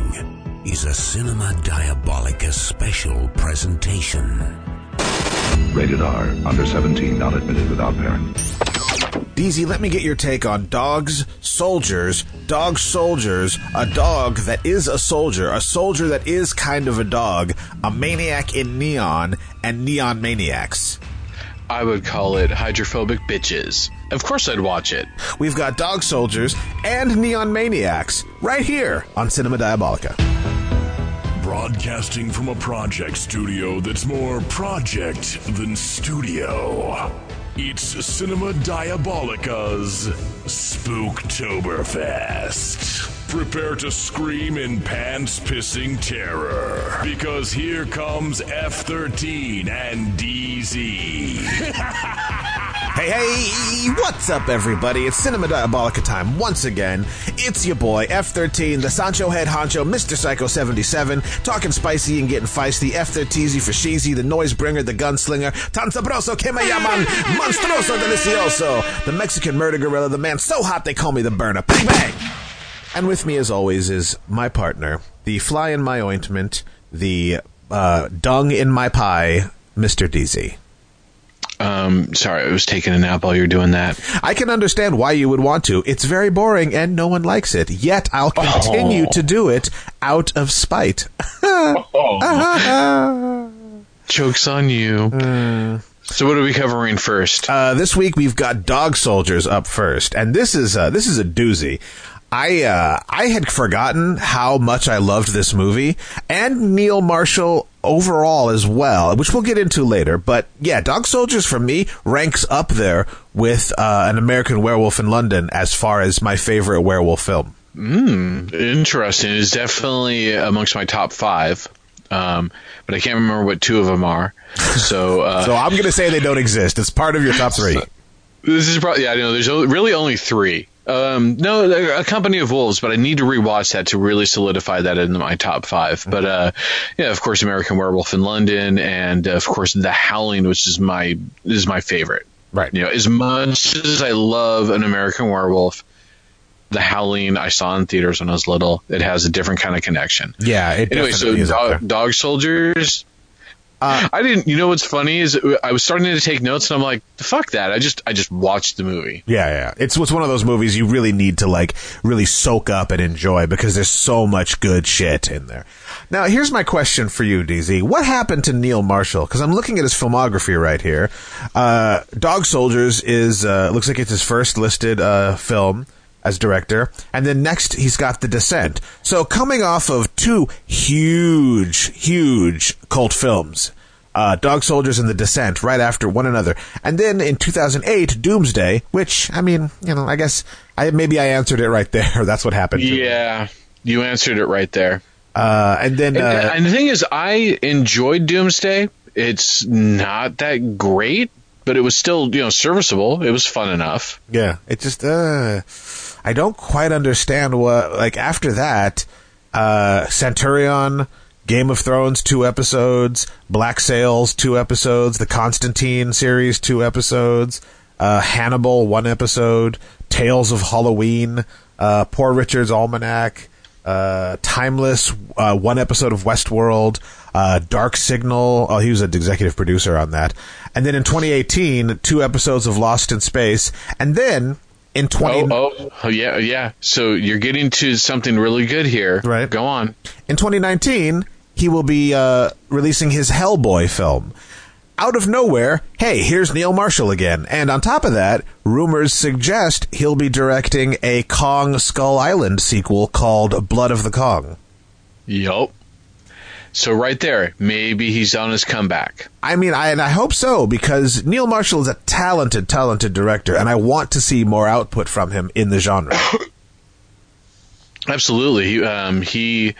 following is a Cinema Diabolica special presentation. Rated R. Under 17, not admitted without parent. DZ, let me get your take on dogs, soldiers, dog soldiers, a dog that is a soldier, a soldier that is kind of a dog, a maniac in neon, and neon maniacs. I would call it hydrophobic bitches. Of course I'd watch it. We've got dog soldiers and neon maniacs right here on Cinema Diabolica. Broadcasting from a project studio that's more project than studio. It's Cinema Diabolica's Spooktoberfest. Prepare to scream in pants pissing terror because here comes F13 and DZ. Hey, hey, what's up, everybody? It's Cinema Diabolica time once again. It's your boy, F13, the Sancho Head Honcho, Mr. Psycho 77, talking spicy and getting feisty, F13 for Sheezy, the noise bringer, the gunslinger, tan sabroso que monstruoso delicioso, the Mexican murder gorilla, the man so hot they call me the burner. Bang, bang! And with me, as always, is my partner, the fly in my ointment, the uh, dung in my pie, Mr. DZ. Um, sorry, I was taking a nap while you're doing that. I can understand why you would want to. It's very boring and no one likes it. Yet I'll continue Oh. to do it out of spite. Joke's on you. So what are we covering first? Uh, this week we've got Dog Soldiers up first, and this is uh, this is a doozy. I uh, I had forgotten how much I loved this movie and Neil Marshall overall as well, which we'll get into later. But yeah, Dog Soldiers for me ranks up there with uh, an American Werewolf in London as far as my favorite werewolf film. Interesting. It's definitely amongst my top five. Um, but I can't remember what two of them are. So, uh, So I'm gonna say they don't exist. It's part of your top three. this is probably, yeah, I know there's really only three. Um, no, A Company of Wolves, but I need to rewatch that to really solidify that in my top five. But, uh, yeah, of course, American Werewolf in London and, uh, of course, The Howling, which is my, is my favorite. Right. You know, as much as I love an American Werewolf, The Howling I saw in theaters when I was little, it has a different kind of connection. Yeah. It Anyway, so dog, dog soldiers. Uh, I didn't. You know what's funny is I was starting to take notes, and I'm like, "Fuck that!" I just I just watched the movie. Yeah, yeah. It's it's one of those movies you really need to like really soak up and enjoy because there's so much good shit in there. Now, here's my question for you, DZ. What happened to Neil Marshall? Because I'm looking at his filmography right here. Uh, Dog Soldiers is uh, looks like it's his first listed uh, film as director, and then next he's got The Descent. So coming off of two huge, huge cult films uh, Dog Soldiers and The Descent right after one another. And then in 2008, Doomsday, which, I mean, you know, I guess I maybe I answered it right there. That's what happened. to me. Yeah, you answered it right there. Uh, and then, And, uh, and the thing is, I enjoyed Doomsday. It's not that great, but it was still you know serviceable. It was fun enough. yeah, it just, uh, I don't quite understand what, like, after that, uh, Centurion, Game of Thrones, two episodes, Black Sails, two episodes, the Constantine series, two episodes, uh, Hannibal, one episode, Tales of Halloween, uh, Poor Richard's Almanac, uh, Timeless, uh, one episode of Westworld, uh, Dark Signal. Oh, he was an executive producer on that. And then in 2018, two episodes of Lost in Space. And then in 20, Oh, oh, oh, yeah, yeah. So you're getting to something really good here. Right. Go on. in 2019, he will be uh, releasing his Hellboy film. Out of nowhere, hey, here's Neil Marshall again. And on top of that, rumors suggest he'll be directing a Kong Skull Island sequel called Blood of the Kong. Yup. So right there, maybe he's on his comeback. I mean, I and I hope so because Neil Marshall is a talented, talented director, and I want to see more output from him in the genre. Absolutely. He, um, he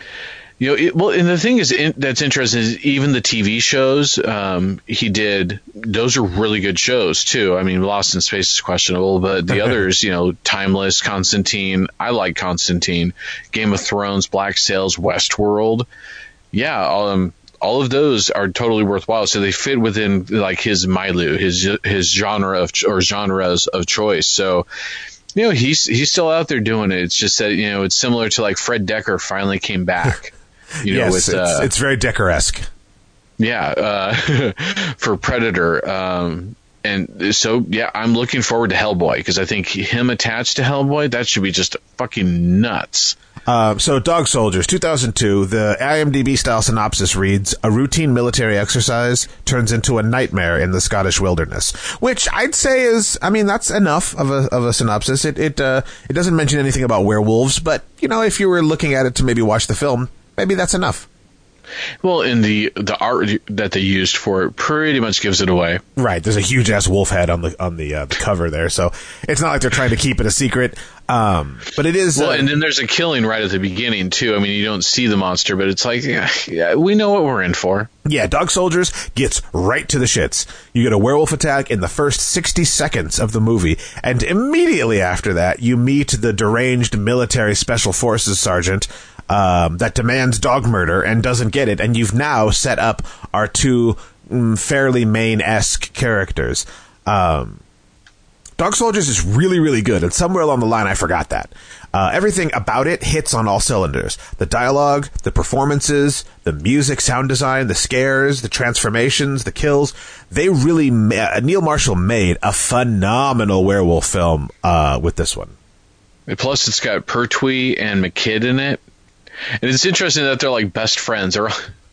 you know, it, well, and the thing is in, that's interesting is even the TV shows um, he did; those are really good shows too. I mean, Lost in Space is questionable, but the others, you know, Timeless, Constantine. I like Constantine, Game of Thrones, Black Sails, Westworld. Yeah, um, all of those are totally worthwhile. So they fit within like his milieu, his his genre of or genres of choice. So you know, he's he's still out there doing it. It's just that you know, it's similar to like Fred Dekker finally came back. You know, with it's, uh, it's very Dekker esque. yeah, uh, for Predator. Um, and so, yeah, I'm looking forward to Hellboy because I think him attached to Hellboy, that should be just fucking nuts. Um, so, Dog Soldiers, 2002, the IMDb style synopsis reads A routine military exercise turns into a nightmare in the Scottish wilderness. Which I'd say is, I mean, that's enough of a, of a synopsis. It, it, uh, it doesn't mention anything about werewolves, but, you know, if you were looking at it to maybe watch the film, maybe that's enough. Well, in the the art that they used for it, pretty much gives it away. Right. There's a huge ass wolf head on the on the, uh, the cover there, so it's not like they're trying to keep it a secret. Um, but it is. Well, uh, and then there's a killing right at the beginning too. I mean, you don't see the monster, but it's like, yeah, yeah we know what we're in for. Yeah, Dog Soldiers gets right to the shits. You get a werewolf attack in the first 60 seconds of the movie, and immediately after that, you meet the deranged military special forces sergeant um, that demands dog murder and doesn't get it, and you've now set up our two mm, fairly main esque characters. Um, Dog Soldiers is really, really good, and somewhere along the line, I forgot that. Uh, everything about it hits on all cylinders. The dialogue, the performances, the music, sound design, the scares, the transformations, the kills. They really, ma- uh, Neil Marshall made a phenomenal werewolf film uh, with this one. Plus, it's got Pertwee and McKidd in it. And it's interesting that they're like best friends. Or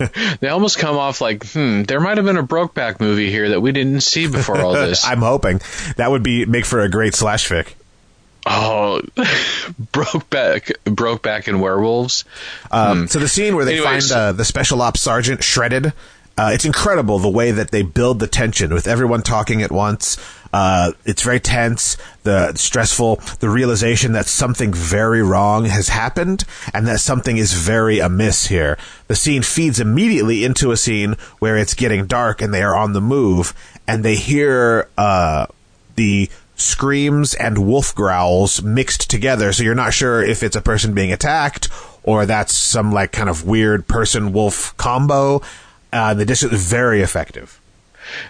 they almost come off like, hmm, there might have been a Brokeback movie here that we didn't see before all this. I'm hoping that would be make for a great slash fic. oh, Brokeback, Brokeback and werewolves. Um, So the scene where they find uh, the special ops sergeant shredded, uh, it's incredible the way that they build the tension with everyone talking at once. Uh, it's very tense, the stressful, the realization that something very wrong has happened and that something is very amiss here. The scene feeds immediately into a scene where it's getting dark and they are on the move and they hear uh, the screams and wolf growls mixed together. So you're not sure if it's a person being attacked or that's some like kind of weird person wolf combo. Uh, the dish is very effective.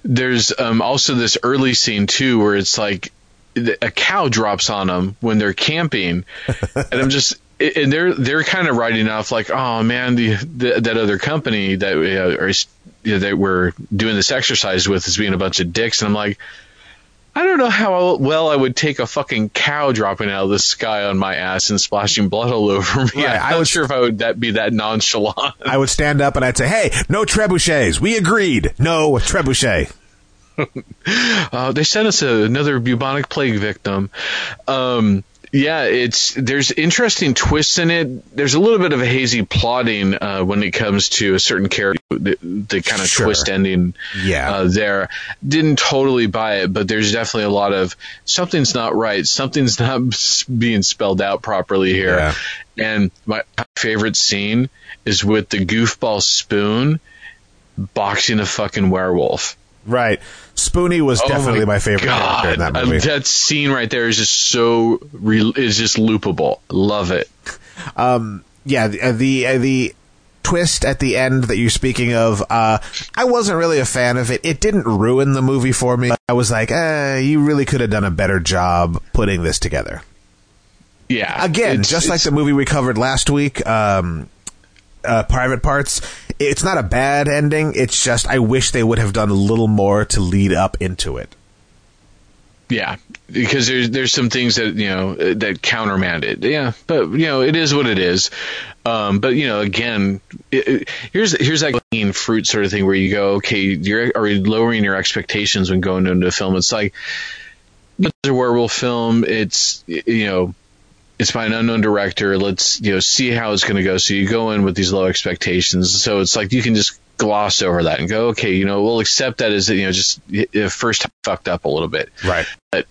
There's um, also this early scene too where it's like a cow drops on them when they're camping, and I'm just and they're they're kind of writing off like, oh man, the, the that other company that we, uh, are you know, that we're doing this exercise with is being a bunch of dicks, and I'm like. I don't know how well I would take a fucking cow dropping out of the sky on my ass and splashing blood all over me. Right, I'm I not was- sure if I would that be that nonchalant. I would stand up and I'd say, "Hey, no trebuchets. We agreed. No trebuchet." Uh, they sent us a, another bubonic plague victim. Um, yeah, it's there's interesting twists in it. There's a little bit of a hazy plotting uh, when it comes to a certain character, the, the kind of Sure. twist ending. Yeah. uh, there didn't totally buy it, but there's definitely a lot of something's not right. Something's not being spelled out properly here. Yeah. And my favorite scene is with the goofball spoon boxing a fucking werewolf. Right. Spoonie was Oh definitely my, favorite God. character in that Uh, movie. that scene right there is just so re- is just loopable. Love it. yeah, the uh, the, uh, the twist at the end that you're speaking of, uh, I wasn't really a fan of it. It didn't ruin the movie for me. I was like, eh, you really could have done a better job putting this together. Yeah. Again, just like the movie we covered last week, um, uh, Private Parts, it's not a bad ending. It's just I wish they would have done a little more to lead up into it. yeah, because there's there's some things that you know that countermand it. Yeah, but you know it is what it is. Um, but you know, again, it, it- here's here's that clean fruit sort of thing where you go, okay, you're are you lowering your expectations when going into a film. It's like it's a werewolf film. It's you know. It's by an unknown director. Let's you know see how it's going to go. So you go in with these low expectations. So it's like you can just gloss over that and go, okay, you know, we'll accept that as you know just first fucked up a little bit Right. But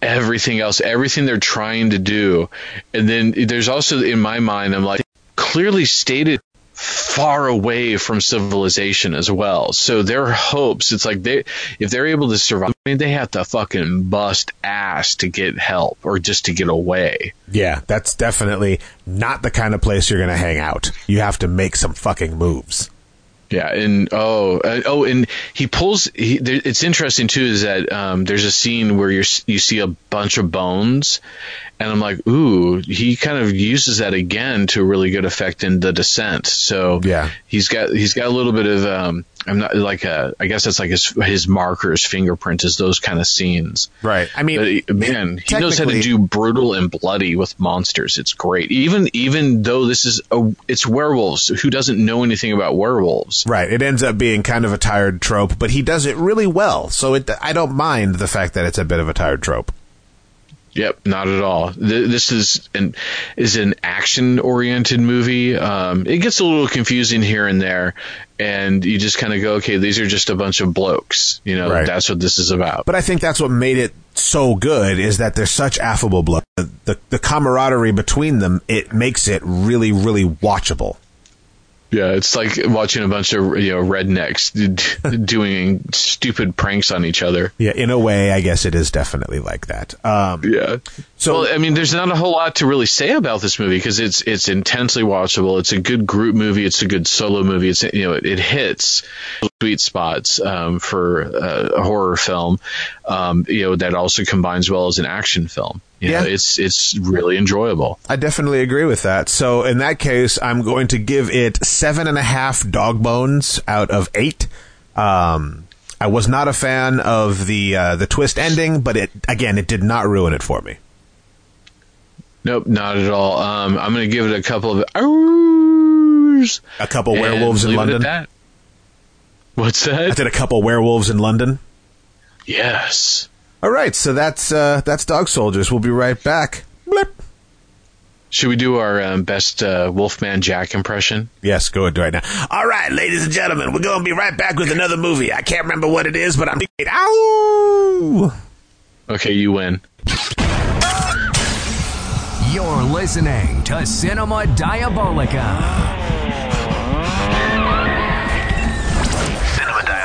everything else, everything they're trying to do. And then there's also in my mind, I'm like clearly stated far away from civilization as well. So their hopes, it's like they, if they're able to survive, I mean, they have to fucking bust ass to get help or just to get away. Yeah, that's definitely not the kind of place you're going to hang out. You have to make some fucking moves. Yeah, and oh, uh, oh, and he pulls. He, there, it's interesting too is that um, there's a scene where you you see a bunch of bones, and I'm like, ooh, he kind of uses that again to really good effect in the descent. So Yeah. he's got he's got a little bit of um, I'm not like a I guess that's like his his marker, his fingerprint is those kind of scenes. Right. I mean, he- uh, man, he knows how to do brutal and bloody with monsters. It's great. Even even though this is a, it's werewolves. Who doesn't know anything about werewolves? Right. It ends up being kind of a tired trope, but he does it really well. So it, I don't mind the fact that it's a bit of a tired trope. Yep, not at all. This is an is an action oriented movie. Um, it gets a little confusing here and there, and you just kind of go, okay, these are just a bunch of blokes. You know, Right. that's what this is about. But I think that's what made it so good is that they're such affable blood. The, the, the camaraderie between them, it makes it really, really watchable. Yeah, it's like watching a bunch of you know rednecks d- doing stupid pranks on each other. Yeah, in a way, I guess it is definitely like that. Um, Yeah. So- well, I mean, there's not a whole lot to really say about this movie because it's it's intensely watchable. It's a good group movie. It's a good solo movie. It's you know it, it hits sweet spots um, for uh, a horror film. Um, you know that also combines well as an action film. You know, Yeah. it's it's really enjoyable. I definitely agree with that. So in that case, I'm going to give it seven and a half dog bones out of eight. Um, I was not a fan of the uh, the twist ending, but it again, it did not ruin it for me. Nope, not at all. Um, I'm going to give it a couple of hours. A couple and werewolves in leave it at London. that. What's that? I did a couple werewolves in London. yes. All right, so that's uh, that's Dog Soldiers. We'll be right back. Blip. Should we do our um, best uh, Wolfman Jack impression? Yes, go ahead, right now. All right, ladies and gentlemen, we're going to be right back with another movie. I can't remember what it is, but I'm. Ow! Okay, you win. You're listening to Cinema Diabolica.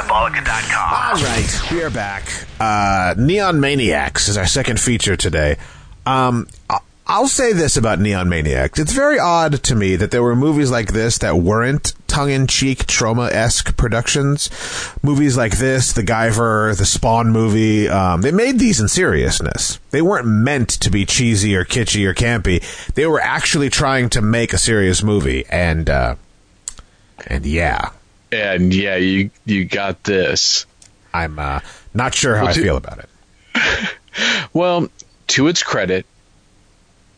CinemaDiabolica.com. All right, we are back. Uh, Neon Maniacs is our second feature today. Um, I'll say this about Neon Maniacs. It's very odd to me that there were movies like this that weren't tongue-in-cheek, Troma-esque productions. Movies like this, The Guyver, the Spawn movie, um, they made these in seriousness. They weren't meant to be cheesy or kitschy or campy. They were actually trying to make a serious movie, and uh, and yeah, And yeah, you you got this. I'm uh, not sure how Well, I feel about it. Well, to its credit,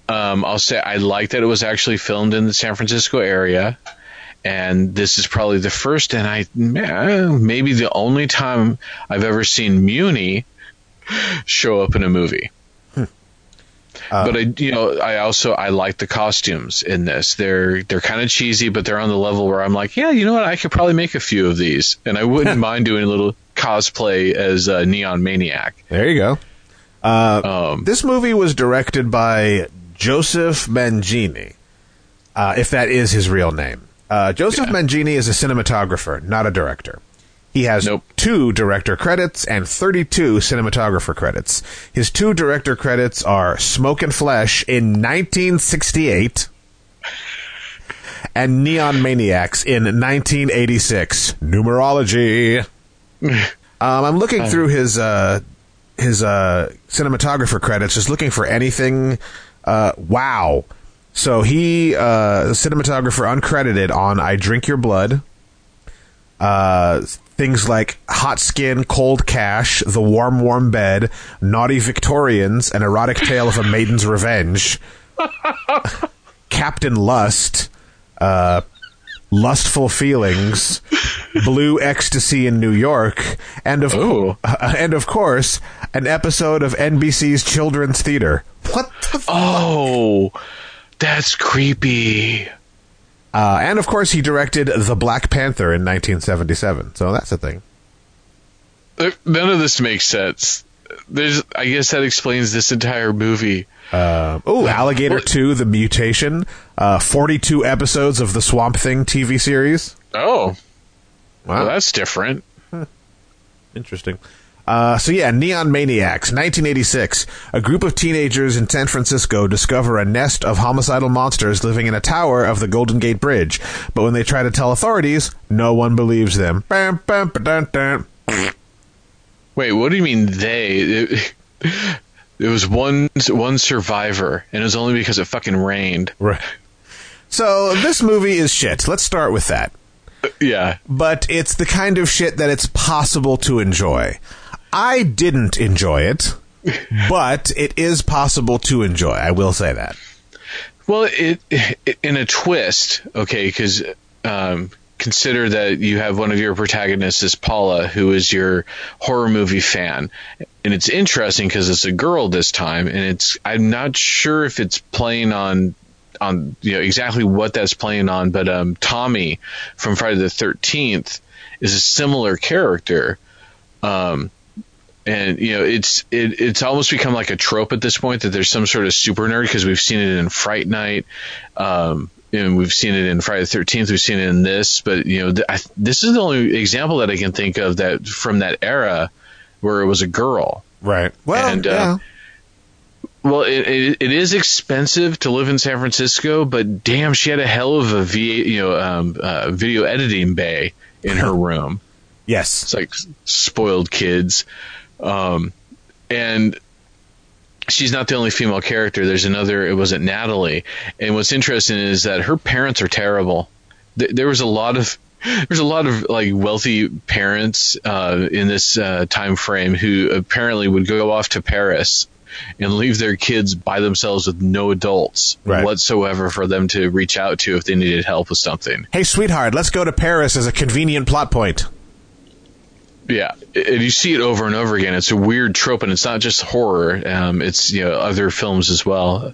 um, I'll say I like that it was actually filmed in the San Francisco area, and this is probably the first and I maybe the only time I've ever seen Muni show up in a movie. But I, you know, I also I like the costumes in this. They're they're kind of cheesy, but they're on the level where I'm like, yeah, you know what, I could probably make a few of these, and I wouldn't mind doing a little cosplay as a Neon Maniac. There you go. Um, This movie was directed by Joseph Mangine, uh, if that is his real name. Uh, Joseph Mangine is a cinematographer, not a director. He has Nope. two director credits and 32 cinematographer credits. His two director credits are Smoke and Flesh in 1968 and Neon Maniacs in 1986. Numerology. Um, I'm looking through his uh, his uh, cinematographer credits, just looking for anything. Uh, wow! So he uh, cinematographer uncredited on "I Drink Your Blood." Uh, things like "Hot Skin," "Cold Cash," "The Warm Warm Bed," "Naughty Victorians," "An Erotic Tale of a Maiden's Revenge," "Captain Lust," uh, "Lustful Feelings," "Blue Ecstasy in New York," and of Ooh. uh, and of course, an episode of NBC's Children's Theater. What the? Oh, that's creepy. Uh, and of course, he directed The Black Panther in 1977. So that's a thing. None of this makes sense. There's, I guess that explains this entire movie. Uh, oh, Alligator What? 2: The Mutation. Uh, 42 episodes of the Swamp Thing TV series. Oh, Wow, well, that's different. interesting. Uh, so yeah, Neon Maniacs, 1986. A group of teenagers in San Francisco discover a nest of homicidal monsters living in a tower of the Golden Gate Bridge. But when they try to tell authorities, no one believes them. Bam, bam, ba-dun, dun. Wait, what do you mean they? It, it was one one survivor, and it was only because it fucking rained. Right. So this movie is shit. Let's start with that. Yeah, But it's the kind of shit that it's possible to enjoy. I didn't enjoy it, but it is possible to enjoy. I will say that. Well, it, it in a twist, okay, because um, consider that you have one of your protagonists is Paula, who is your horror movie fan, and it's interesting because it's a girl this time, and it's I'm not sure if it's playing on on you know exactly what that's playing on, but um, Tommy from Friday the Thirteenth is a similar character. Um, and you know it's it, it's almost become like a trope at this point that there's some sort of super nerd because we've seen it in Fright Night, um, and we've seen it in Friday the Thirteenth. We've seen it in this, but you know th- I, this is the only example that I can think of that from that era where it was a girl. Right. Well, And, uh. Well, it, it, it is expensive to live in San Francisco, but damn, she had a hell of a V, you know, um, uh, video editing bay in her room. Yes. It's like spoiled kids. Um, and she's not the only female character. There's another, it wasn't Natalie. And what's interesting is that her parents are terrible. Th- there was a lot of, there's a lot of like wealthy parents uh, in this uh, time frame who apparently would go off to Paris and leave their kids by themselves with no adults Right. whatsoever for them to reach out to if they needed help with something. Hey, sweetheart, let's go to Paris as a convenient plot point. Yeah, and you see it over and over again. It's a weird trope, and it's not just horror. Um, it's you know other films as well.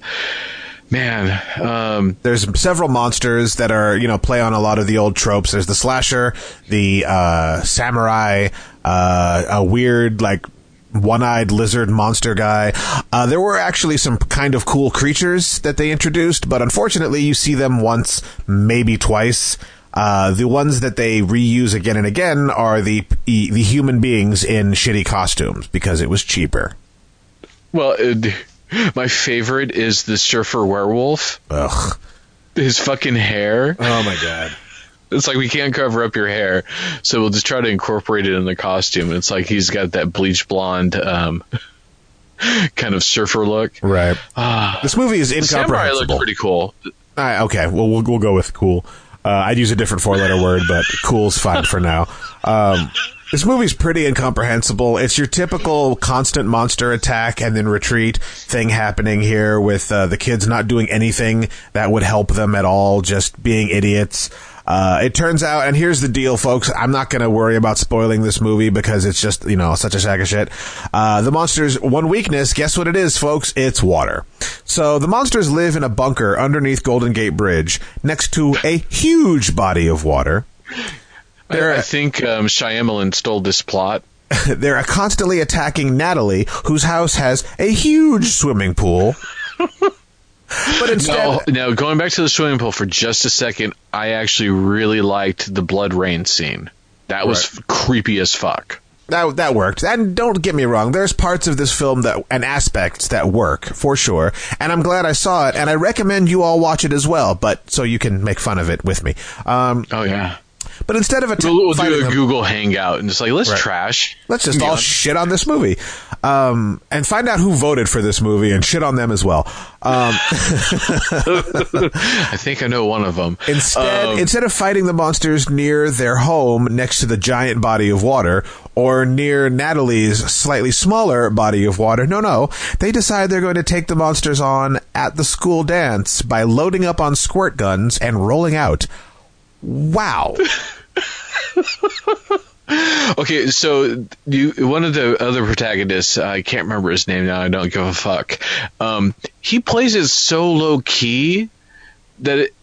Man, um, There's several monsters that are, you know, play on a lot of the old tropes. There's the slasher, the uh, samurai, uh, a weird, like, one-eyed lizard monster guy. Uh, there were actually some kind of cool creatures that they introduced, but unfortunately, you see them once, maybe twice. Uh, the ones that they reuse again and again are the the human beings in shitty costumes because it was cheaper. well, it, my favorite is the surfer werewolf. Ugh. His fucking hair. Oh my god. It's like we can't cover up your hair, so we'll just try to incorporate it in the costume. It's like he's got that bleach blonde um, kind of surfer look. Right. Ah, This movie is the samurai incomprehensible. looked pretty cool. Okay, well, we'll we'll go with cool. Uh, I'd use a different four-letter word, but cool's fine for now. Um, this movie's pretty incomprehensible. It's your typical constant monster attack and then retreat thing happening here with uh, the kids not doing anything that would help them at all, just being idiots. Uh, it turns out, and here's the deal, folks. I'm not going to worry about spoiling this movie because it's just, you know, such a sack of shit. Uh, the monster's one weakness, guess what it is, folks? It's water. So the monsters live in a bunker underneath Golden Gate Bridge next to a huge body of water. I, I think um, Shyamalan stole this plot. They're constantly attacking Natalie, whose house has a huge swimming pool. But instead, No, now going back to the swimming pool for just a second, I actually really liked the blood rain scene. That was Right. creepy as fuck. that that worked. And don't get me wrong, there's parts of this film that and aspects that work for sure. And I'm glad I saw it, and I recommend you all watch it as well. But so you can make fun of it with me. Um, Oh yeah, but instead of a we'll, we'll do a them- Google Hangout and just like let's Right. trash. Let's just all shit on this movie, um, and find out who voted for this movie and shit on them as well. Um, I think I know one of them. instead, Um, instead of fighting the monsters near their home next to the giant body of water or near Natalie's slightly smaller body of water, no, no, they decide they're going to take the monsters on at the school dance by loading up on squirt guns and rolling out. Wow. Okay, so you one of the other protagonists, I can't remember his name now. I don't give a fuck. Um, he plays it so low key that it,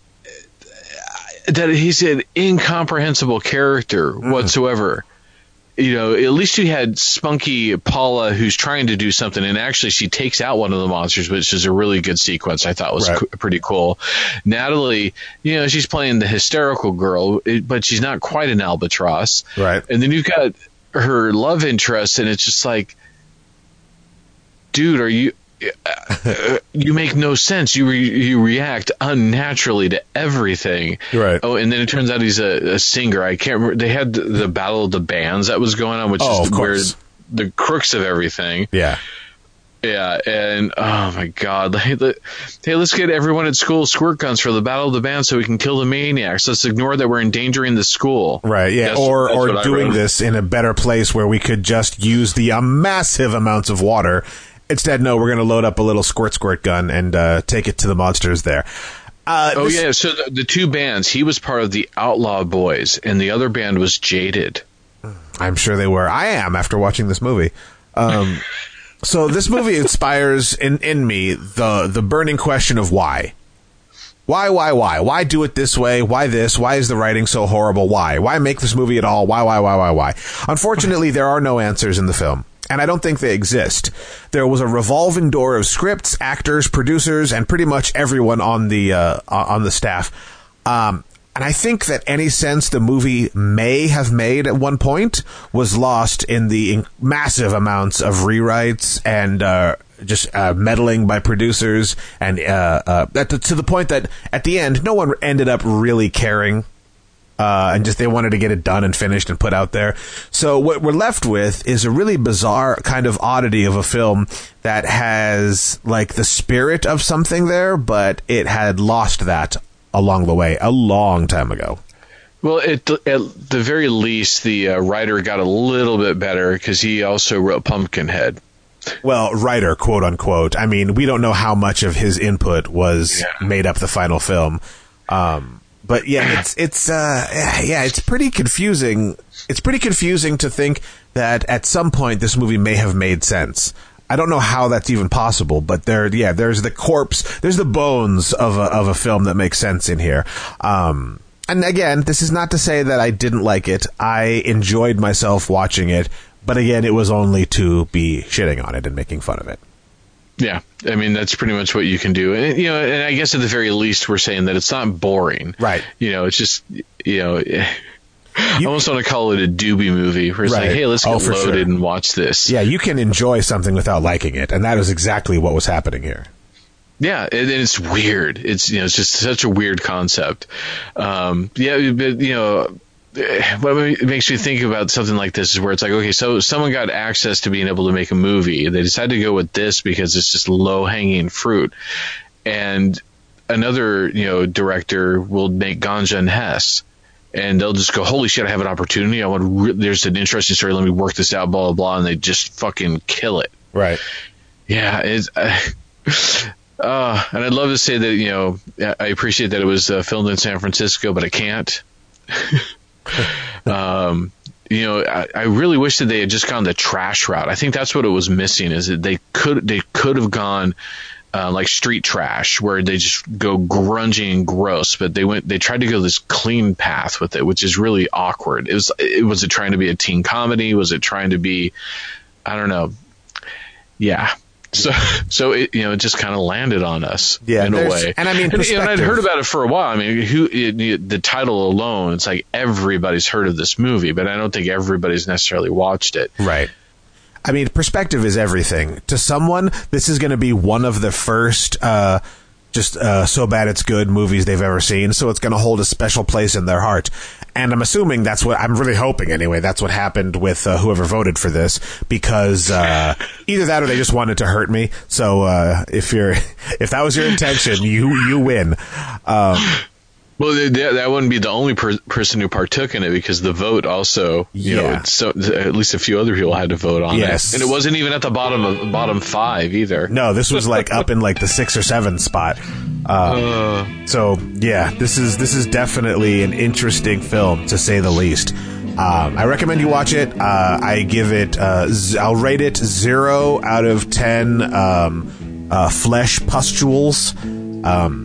that he's an incomprehensible character whatsoever. You know, at least you had spunky Paula who's trying to do something, and actually she takes out one of the monsters, which is a really good sequence. I thought was Right. co- pretty cool. Natalie, you know, she's playing the hysterical girl, but she's not quite an albatross. Right. And then you've got her love interest, and it's just like, dude, are you? Uh, you make no sense. You re- you react unnaturally to everything. Right. Oh, and then it turns out he's a, a singer. I can't remember. They had the, the battle of the bands that was going on, which Oh, is where the crux of everything. Yeah. Yeah, and oh my god, hey, let- hey, let's get everyone at school squirt guns for the battle of the bands so we can kill the maniacs. Let's ignore that we're endangering the school. Right, yeah, Yes, or that's or doing this in a better place where we could just use the massive amounts of water. Instead, no, we're going to load up a little squirt squirt gun and uh, take it to the monsters there. Uh, Oh this- yeah, so the, the two bands, he was part of the Outlaw Boys, and the other band was Jaded. I'm sure they were. I am after watching this movie. Um, so this movie inspires in in me the the burning question of why. Why, why, why? Why do it this way? Why this? Why is the writing so horrible? Why? Why make this movie at all? Why, why, why, why, why? Unfortunately, there are no answers in the film. And I don't think they exist. There was a revolving door of scripts, actors, producers, and pretty much everyone on the uh, on the staff. Um, and I think that any sense the movie may have made at one point was lost in the massive amounts of rewrites and uh, just uh, meddling by producers, and uh, uh, that, to the point that at the end, no one ended up really caring uh, and just they wanted to get it done and finished and put out there. So what we're left with is a really bizarre kind of oddity of a film that has like the spirit of something there, but it had lost that along the way a long time ago. Well, at the, at the very least, the uh, writer got a little bit better because he also wrote Pumpkinhead. Well, writer, quote unquote. I mean, we don't know how much of his input was Yeah. made up the final film. Um, but yeah, it's it's uh, yeah, it's pretty confusing. It's pretty confusing to think that at some point this movie may have made sense. I don't know how that's even possible, but there, yeah, there's the corpse, there's the bones of a of a film that makes sense in here. Um, and again, this is not to say that I didn't like it. I enjoyed myself watching it, but again, it was only to be shitting on it and making fun of it. Yeah, I mean that's pretty much what you can do, and you know, and I guess at the very least, we're saying that it's not boring, Right. You know, it's just you know, I almost want to call it a doobie movie, where it's Right. like, hey, let's Oh, get for loaded sure. and watch this. Yeah, you can enjoy something without liking it, and that is exactly what was happening here. Yeah, and and it's weird. It's you know, it's just such a weird concept. Um, yeah, but you know, what makes me think about something like this is where it's like, okay, so someone got access to being able to make a movie. They decided to go with this because it's just low hanging fruit, and another you know director will make Ganja and Hess. And they'll just go, holy shit! I have an opportunity. I want. Re- there's an interesting story. Let me work this out. Blah blah blah. And they just fucking kill it. Right. Yeah, it's. Uh, uh, and I'd love to say that you know I appreciate that it was uh, filmed in San Francisco, but I can't. um, you know, I, I really wish that they had just gone the trash route. I think that's what it was missing. Is that they could they could have gone. Uh, like street trash, where they just go grungy and gross, but they went. They tried to go this clean path with it, which is really awkward. It was. It was it trying to be a teen comedy? Was it trying to be? I don't know. Yeah. So, so it you know it just kind of landed on us Yeah, in a way. and I mean, and, and I'd heard about it for a while. I mean, who it, it- the title alone, it's like everybody's heard of this movie, but I don't think everybody's necessarily watched it. Right. I mean, perspective is everything. To someone, this is going to be one of the first, uh, just uh, so bad it's good movies they've ever seen. So it's going to hold a special place in their heart. And I'm assuming that's what I'm really hoping anyway. That's what happened with uh, whoever voted for this because uh, either that or they just wanted to hurt me. So uh, if you're if that was your intention, you you win. Um, Well, th- that, that wouldn't be the only per- person who partook in it because the vote also, you know, Yeah. it's so at least a few other people had to vote on Yes. it, and it wasn't even at the bottom of bottom five either. No, this was like up in like the six or seven spot. Uh, so yeah, this is this is definitely an interesting film to say the least. Um, I recommend you watch it. Uh, I give it. Uh, z- I'll rate it zero out of ten um, uh, flesh pustules. Um,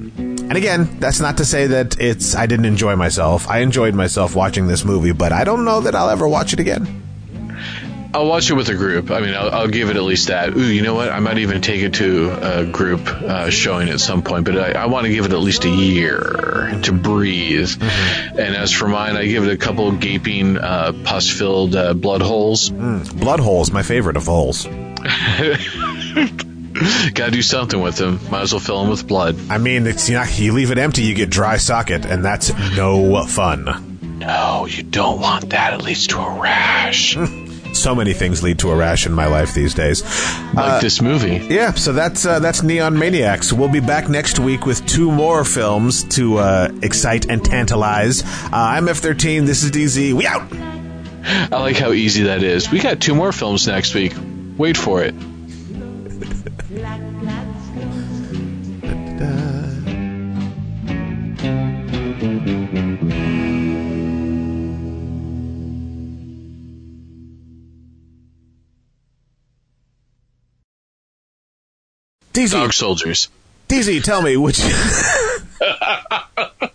and again, that's not to say that it's. I didn't enjoy myself. I enjoyed myself watching this movie, but I don't know that I'll ever watch it again. I'll watch it with a group. I mean, I'll, I'll give it at least that. Ooh, you know what? I might even take it to a group uh, showing at some point, but I, I want to give it at least a year to breathe. Mm-hmm. And as for mine, I give it a couple gaping, uh, pus-filled uh, blood holes. Blood holes, my favorite of holes. Got to do something with him. Might as well fill him with blood. I mean, it's you, know, you leave it empty, you get dry socket, and that's no fun. No, you don't want that. It leads to a rash, So many things lead to a rash in my life these days. like this movie. Yeah, so that's uh, that's Neon Maniacs. We'll be back next week with two more films to uh, excite and tantalize. Uh, I'm F13. This is DZ. We out. I like how easy that is. We got two more films next week. Wait for it. DZ, Dog soldiers. DZ, tell me which.